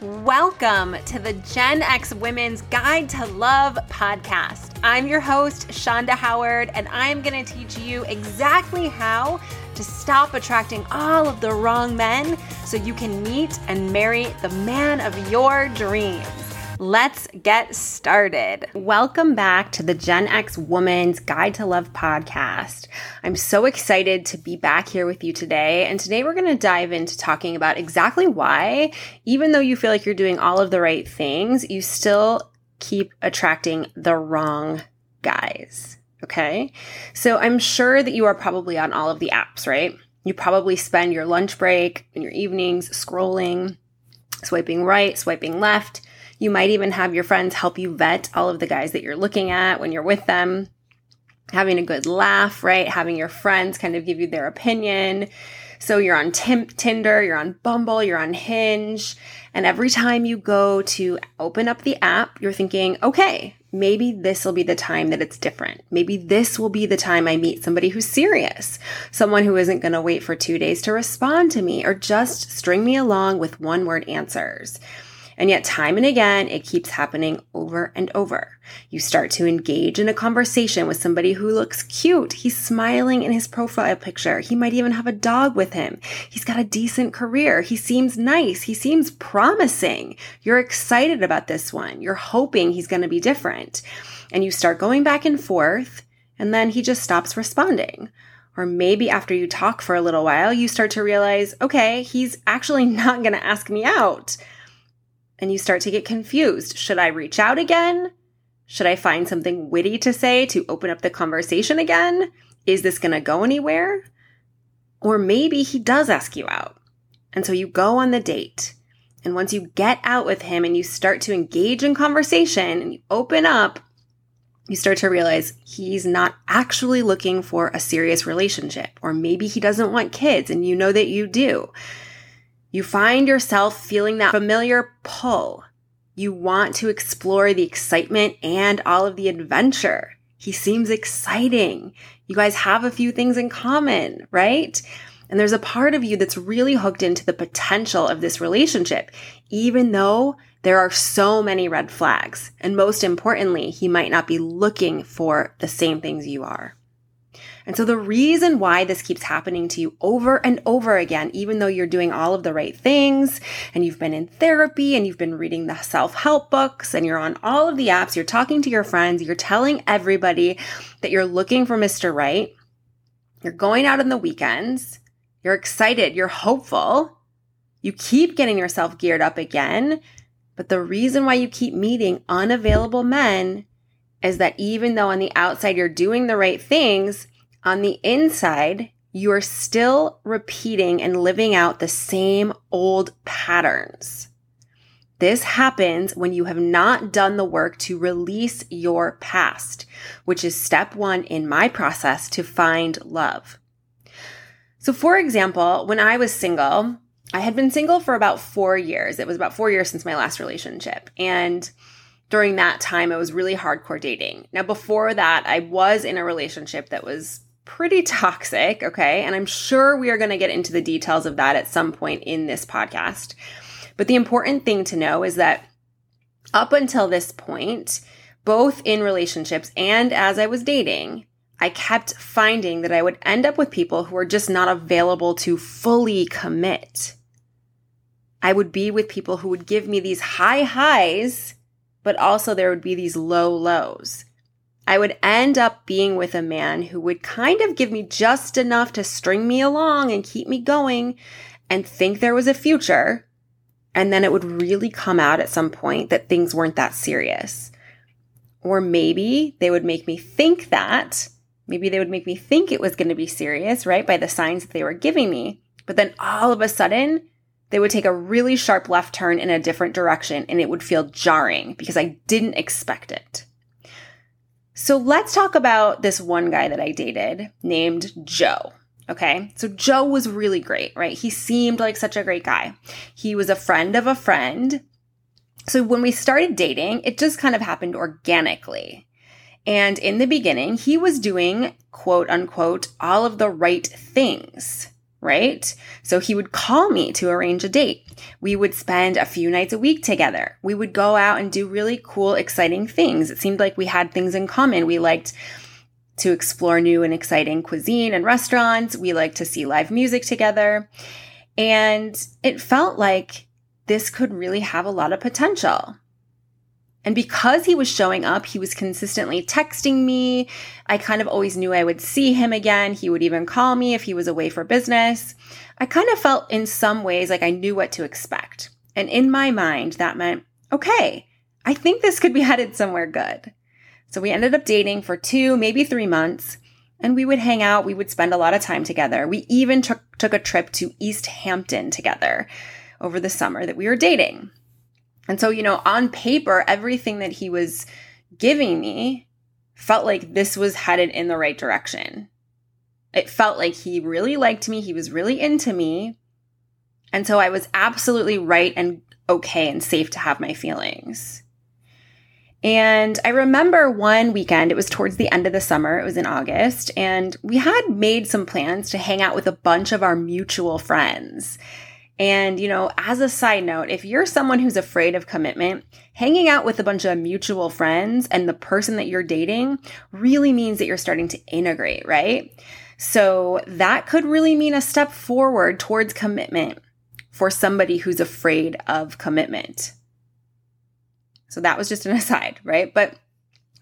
Welcome to the Gen X Women's Guide to Love podcast. I'm your host, Shonda Howard, and I'm going to teach you exactly how to stop attracting all of the wrong men so you can meet and marry the man of your dreams. Let's get started. Welcome back to the Gen X Woman's Guide to Love podcast. I'm so excited to be back here with you today. And today we're going to dive into talking about exactly why, even though you feel like you're doing all of the right things, you still keep attracting the wrong guys. Okay. So I'm sure that you are probably on all of the apps, right? You probably spend your lunch break and your evenings scrolling, swiping right, swiping left you might even have your friends help you vet all of the guys that you're looking at when you're with them. Having a good laugh, right? Having your friends kind of give you their opinion. So you're on Tim- Tinder, you're on Bumble, you're on Hinge. And every time you go to open up the app, you're thinking, okay, maybe this will be the time that it's different. Maybe this will be the time I meet somebody who's serious, someone who isn't going to wait for two days to respond to me or just string me along with one word answers. And yet, time and again, it keeps happening over and over. You start to engage in a conversation with somebody who looks cute. He's smiling in his profile picture. He might even have a dog with him. He's got a decent career. He seems nice. He seems promising. You're excited about this one. You're hoping he's going to be different. And you start going back and forth, and then he just stops responding. Or maybe after you talk for a little while, you start to realize, okay, he's actually not going to ask me out and you start to get confused. Should I reach out again? Should I find something witty to say to open up the conversation again? Is this going to go anywhere? Or maybe he does ask you out. And so you go on the date. And once you get out with him and you start to engage in conversation and you open up, you start to realize he's not actually looking for a serious relationship. Or maybe he doesn't want kids and you know that you do. You find yourself feeling that familiar pull. You want to explore the excitement and all of the adventure. He seems exciting. You guys have a few things in common, right? And there's a part of you that's really hooked into the potential of this relationship, even though there are so many red flags. And most importantly, he might not be looking for the same things you are. And so the reason why this keeps happening to you over and over again, even though you're doing all of the right things and you've been in therapy and you've been reading the self help books and you're on all of the apps, you're talking to your friends, you're telling everybody that you're looking for Mr. Right. You're going out on the weekends. You're excited. You're hopeful. You keep getting yourself geared up again. But the reason why you keep meeting unavailable men is that even though on the outside you're doing the right things, on the inside, you are still repeating and living out the same old patterns. This happens when you have not done the work to release your past, which is step one in my process to find love. So, for example, when I was single, I had been single for about four years. It was about four years since my last relationship. And during that time, I was really hardcore dating. Now, before that, I was in a relationship that was pretty toxic, okay? And I'm sure we are going to get into the details of that at some point in this podcast. But the important thing to know is that up until this point, both in relationships and as I was dating, I kept finding that I would end up with people who were just not available to fully commit. I would be with people who would give me these high highs, but also there would be these low lows. I would end up being with a man who would kind of give me just enough to string me along and keep me going and think there was a future. And then it would really come out at some point that things weren't that serious. Or maybe they would make me think that. Maybe they would make me think it was going to be serious, right? By the signs that they were giving me. But then all of a sudden, they would take a really sharp left turn in a different direction and it would feel jarring because I didn't expect it. So let's talk about this one guy that I dated named Joe. Okay. So Joe was really great, right? He seemed like such a great guy. He was a friend of a friend. So when we started dating, it just kind of happened organically. And in the beginning, he was doing quote unquote all of the right things, right? So he would call me to arrange a date. We would spend a few nights a week together. We would go out and do really cool, exciting things. It seemed like we had things in common. We liked to explore new and exciting cuisine and restaurants. We liked to see live music together. And it felt like this could really have a lot of potential. And because he was showing up, he was consistently texting me. I kind of always knew I would see him again. He would even call me if he was away for business. I kind of felt in some ways like I knew what to expect. And in my mind, that meant, okay, I think this could be headed somewhere good. So we ended up dating for two, maybe three months, and we would hang out. We would spend a lot of time together. We even took, took a trip to East Hampton together over the summer that we were dating. And so, you know, on paper, everything that he was giving me felt like this was headed in the right direction. It felt like he really liked me, he was really into me. And so I was absolutely right and okay and safe to have my feelings. And I remember one weekend, it was towards the end of the summer, it was in August, and we had made some plans to hang out with a bunch of our mutual friends. And, you know, as a side note, if you're someone who's afraid of commitment, hanging out with a bunch of mutual friends and the person that you're dating really means that you're starting to integrate, right? So that could really mean a step forward towards commitment for somebody who's afraid of commitment. So that was just an aside, right? But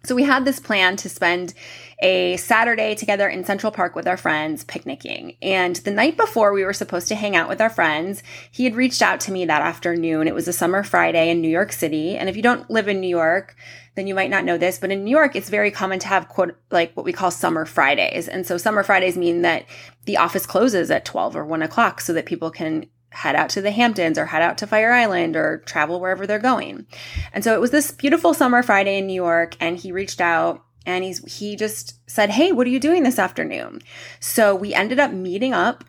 so we had this plan to spend a Saturday together in Central Park with our friends picnicking. And the night before we were supposed to hang out with our friends, he had reached out to me that afternoon. It was a summer Friday in New York City. And if you don't live in New York, then you might not know this, but in New York, it's very common to have quote, like what we call summer Fridays. And so summer Fridays mean that the office closes at 12 or 1 o'clock so that people can head out to the Hamptons or head out to Fire Island or travel wherever they're going. And so it was this beautiful summer Friday in New York and he reached out and he's he just said, "Hey, what are you doing this afternoon?" So we ended up meeting up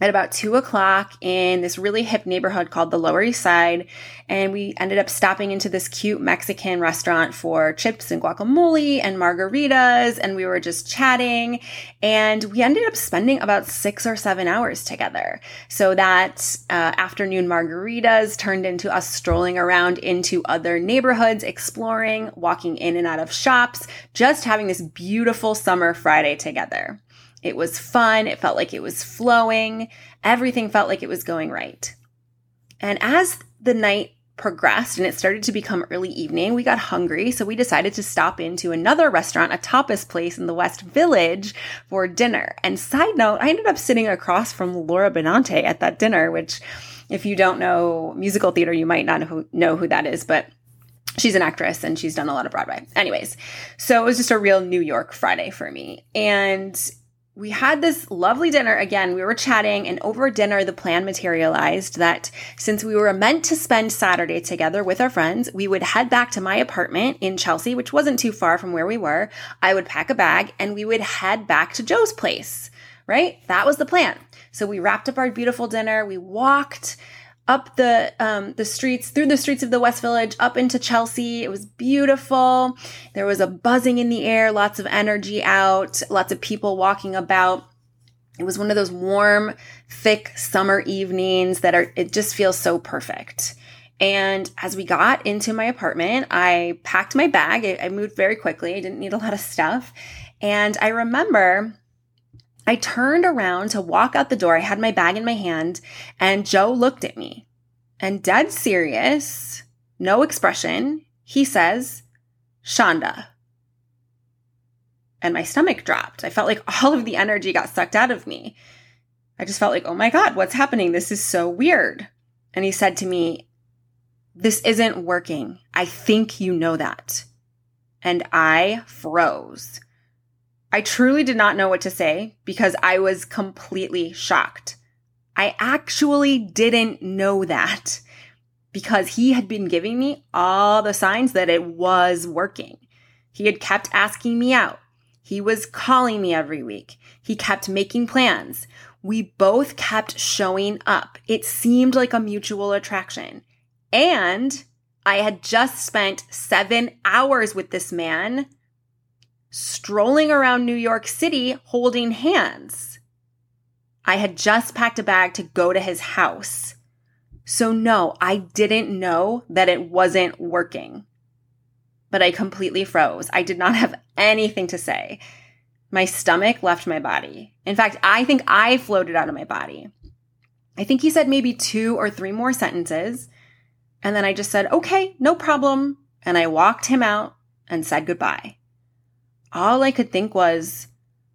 at about two o'clock in this really hip neighborhood called the Lower East Side. And we ended up stopping into this cute Mexican restaurant for chips and guacamole and margaritas. And we were just chatting. And we ended up spending about six or seven hours together. So that uh, afternoon margaritas turned into us strolling around into other neighborhoods, exploring, walking in and out of shops, just having this beautiful summer Friday together. It was fun. It felt like it was flowing. Everything felt like it was going right. And as the night progressed and it started to become early evening, we got hungry. So we decided to stop into another restaurant, a tapas place in the West Village for dinner. And side note, I ended up sitting across from Laura Benanti at that dinner, which if you don't know musical theater, you might not know who that is, but she's an actress and she's done a lot of Broadway. Anyways, so it was just a real New York Friday for me. And we had this lovely dinner. Again, we were chatting, and over dinner, the plan materialized that since we were meant to spend Saturday together with our friends, we would head back to my apartment in Chelsea, which wasn't too far from where we were. I would pack a bag and we would head back to Joe's place, right? That was the plan. So we wrapped up our beautiful dinner. We walked up the um, the streets through the streets of the West Village up into Chelsea. It was beautiful. There was a buzzing in the air, lots of energy out, lots of people walking about. It was one of those warm, thick summer evenings that are it just feels so perfect. And as we got into my apartment, I packed my bag. I, I moved very quickly. I didn't need a lot of stuff. And I remember I turned around to walk out the door. I had my bag in my hand, and Joe looked at me and, dead serious, no expression, he says, Shonda. And my stomach dropped. I felt like all of the energy got sucked out of me. I just felt like, oh my God, what's happening? This is so weird. And he said to me, This isn't working. I think you know that. And I froze. I truly did not know what to say because I was completely shocked. I actually didn't know that because he had been giving me all the signs that it was working. He had kept asking me out. He was calling me every week. He kept making plans. We both kept showing up. It seemed like a mutual attraction. And I had just spent seven hours with this man strolling around New York City holding hands. I had just packed a bag to go to his house. So, no, I didn't know that it wasn't working. But I completely froze. I did not have anything to say. My stomach left my body. In fact, I think I floated out of my body. I think he said maybe two or three more sentences. And then I just said, okay, no problem. And I walked him out and said goodbye. All I could think was,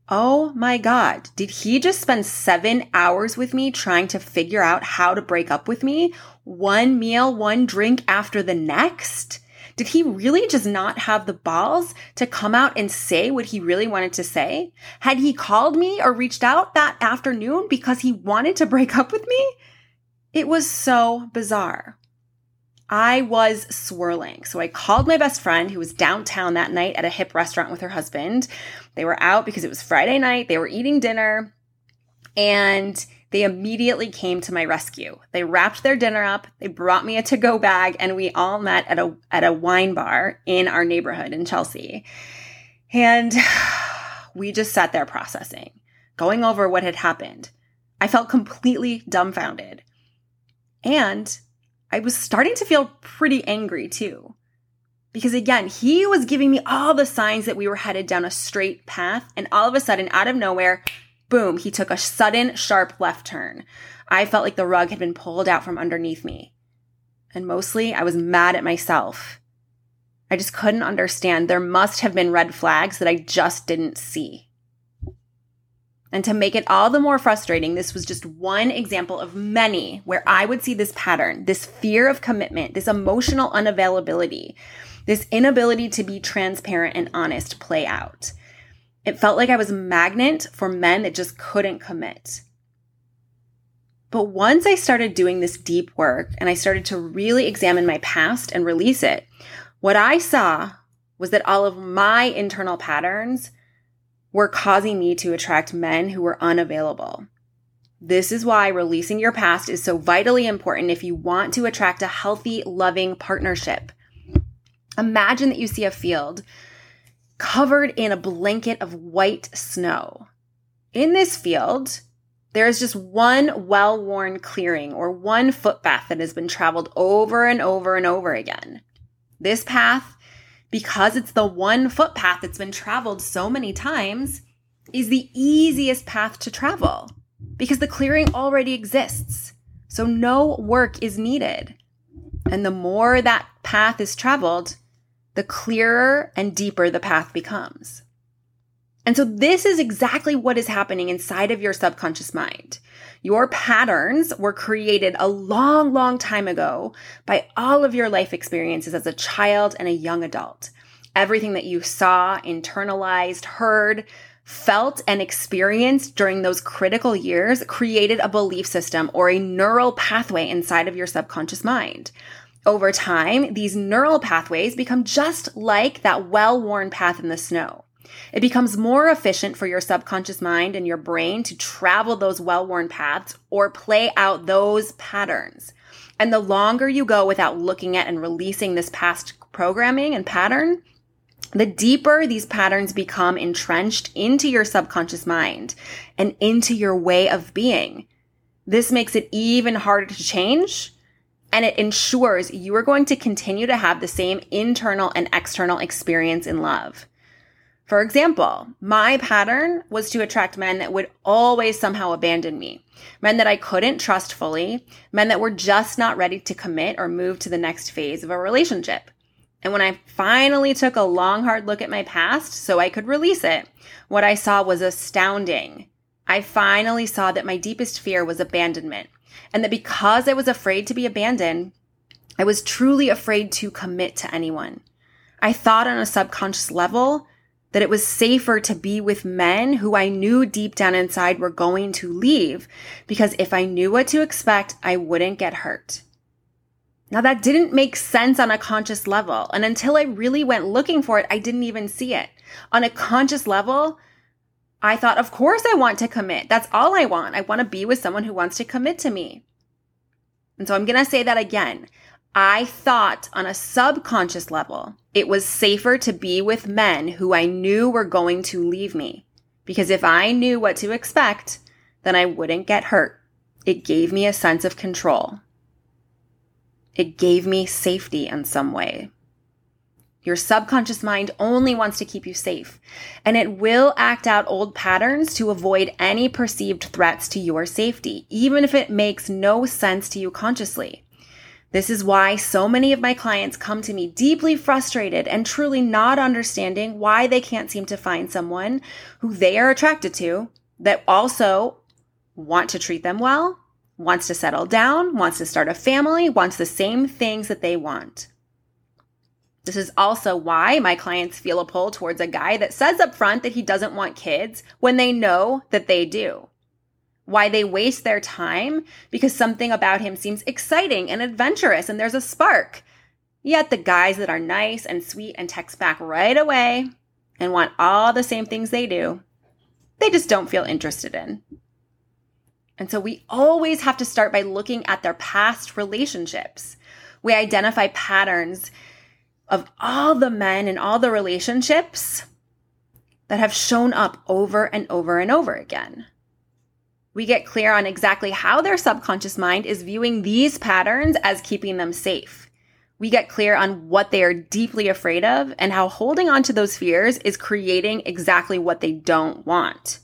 oh my God, did he just spend seven hours with me trying to figure out how to break up with me? One meal, one drink after the next? Did he really just not have the balls to come out and say what he really wanted to say? Had he called me or reached out that afternoon because he wanted to break up with me? It was so bizarre. I was swirling. So I called my best friend who was downtown that night at a hip restaurant with her husband. They were out because it was Friday night. They were eating dinner and they immediately came to my rescue. They wrapped their dinner up, they brought me a to-go bag, and we all met at a at a wine bar in our neighborhood in Chelsea. And we just sat there processing, going over what had happened. I felt completely dumbfounded. And I was starting to feel pretty angry too. Because again, he was giving me all the signs that we were headed down a straight path, and all of a sudden, out of nowhere, Boom, he took a sudden, sharp left turn. I felt like the rug had been pulled out from underneath me. And mostly, I was mad at myself. I just couldn't understand. There must have been red flags that I just didn't see. And to make it all the more frustrating, this was just one example of many where I would see this pattern, this fear of commitment, this emotional unavailability, this inability to be transparent and honest play out. It felt like I was a magnet for men that just couldn't commit. But once I started doing this deep work and I started to really examine my past and release it, what I saw was that all of my internal patterns were causing me to attract men who were unavailable. This is why releasing your past is so vitally important if you want to attract a healthy, loving partnership. Imagine that you see a field covered in a blanket of white snow. In this field, there is just one well worn clearing or one footpath that has been traveled over and over and over again. This path, because it's the one footpath that's been traveled so many times, is the easiest path to travel because the clearing already exists. So no work is needed. And the more that path is traveled, the clearer and deeper the path becomes. And so this is exactly what is happening inside of your subconscious mind. Your patterns were created a long, long time ago by all of your life experiences as a child and a young adult. Everything that you saw, internalized, heard, felt, and experienced during those critical years created a belief system or a neural pathway inside of your subconscious mind. Over time, these neural pathways become just like that well worn path in the snow. It becomes more efficient for your subconscious mind and your brain to travel those well worn paths or play out those patterns. And the longer you go without looking at and releasing this past programming and pattern, the deeper these patterns become entrenched into your subconscious mind and into your way of being. This makes it even harder to change and it ensures you are going to continue to have the same internal and external experience in love. For example, my pattern was to attract men that would always somehow abandon me, men that I couldn't trust fully, men that were just not ready to commit or move to the next phase of a relationship. And when I finally took a long, hard look at my past so I could release it, what I saw was astounding. I finally saw that my deepest fear was abandonment and that because I was afraid to be abandoned, I was truly afraid to commit to anyone. I thought on a subconscious level that it was safer to be with men who I knew deep down inside were going to leave because if I knew what to expect, I wouldn't get hurt. Now that didn't make sense on a conscious level. And until I really went looking for it, I didn't even see it. On a conscious level, I thought, of course I want to commit. That's all I want. I want to be with someone who wants to commit to me. And so I'm going to say that again. I thought on a subconscious level, it was safer to be with men who I knew were going to leave me. Because if I knew what to expect, then I wouldn't get hurt. It gave me a sense of control. It gave me safety in some way. Your subconscious mind only wants to keep you safe, and it will act out old patterns to avoid any perceived threats to your safety, even if it makes no sense to you consciously. This is why so many of my clients come to me deeply frustrated and truly not understanding why they can't seem to find someone who they are attracted to that also want to treat them well, wants to settle down, wants to start a family, wants the same things that they want. This is also why my clients feel a pull towards a guy that says up front that he doesn't want kids when they know that they do. Why they waste their time because something about him seems exciting and adventurous and there's a spark. Yet the guys that are nice and sweet and text back right away and want all the same things they do, they just don't feel interested in. And so we always have to start by looking at their past relationships. We identify patterns of all the men and all the relationships that have shown up over and over and over again. We get clear on exactly how their subconscious mind is viewing these patterns as keeping them safe. We get clear on what they are deeply afraid of and how holding on to those fears is creating exactly what they don't want.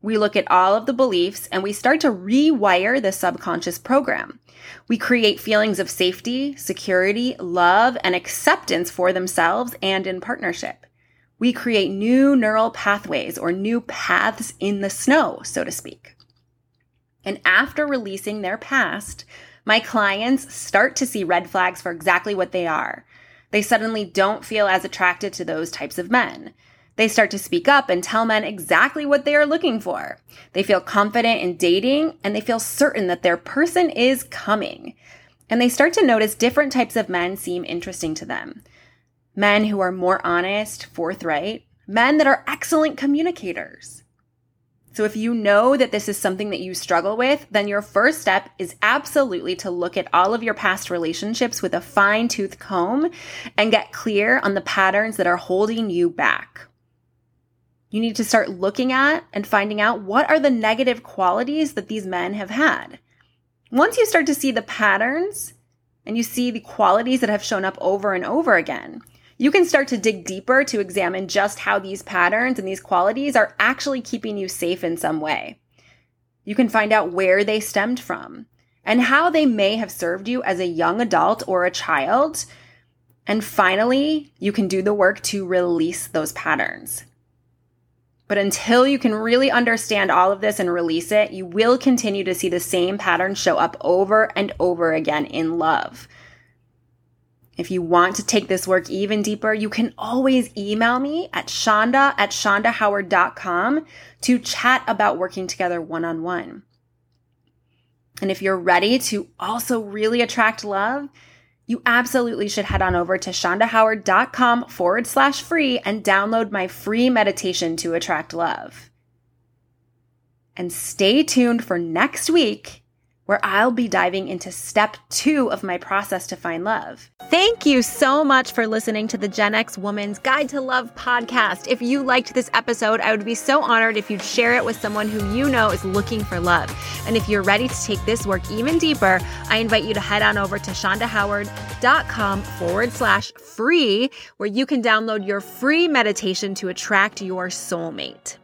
We look at all of the beliefs and we start to rewire the subconscious program. We create feelings of safety, security, love, and acceptance for themselves and in partnership. We create new neural pathways or new paths in the snow, so to speak. And after releasing their past, my clients start to see red flags for exactly what they are. They suddenly don't feel as attracted to those types of men. They start to speak up and tell men exactly what they are looking for. They feel confident in dating and they feel certain that their person is coming. And they start to notice different types of men seem interesting to them. Men who are more honest, forthright, men that are excellent communicators. So if you know that this is something that you struggle with, then your first step is absolutely to look at all of your past relationships with a fine tooth comb and get clear on the patterns that are holding you back. You need to start looking at and finding out what are the negative qualities that these men have had. Once you start to see the patterns and you see the qualities that have shown up over and over again, you can start to dig deeper to examine just how these patterns and these qualities are actually keeping you safe in some way. You can find out where they stemmed from and how they may have served you as a young adult or a child. And finally, you can do the work to release those patterns. But until you can really understand all of this and release it, you will continue to see the same pattern show up over and over again in love. If you want to take this work even deeper, you can always email me at shonda at shondahoward.com to chat about working together one on one. And if you're ready to also really attract love, you absolutely should head on over to shondahoward.com forward slash free and download my free meditation to attract love. And stay tuned for next week where I'll be diving into step two of my process to find love. Thank you so much for listening to the Gen X Woman's Guide to Love podcast. If you liked this episode, I would be so honored if you'd share it with someone who you know is looking for love. And if you're ready to take this work even deeper, I invite you to head on over to shondahoward.com forward slash free, where you can download your free meditation to attract your soulmate.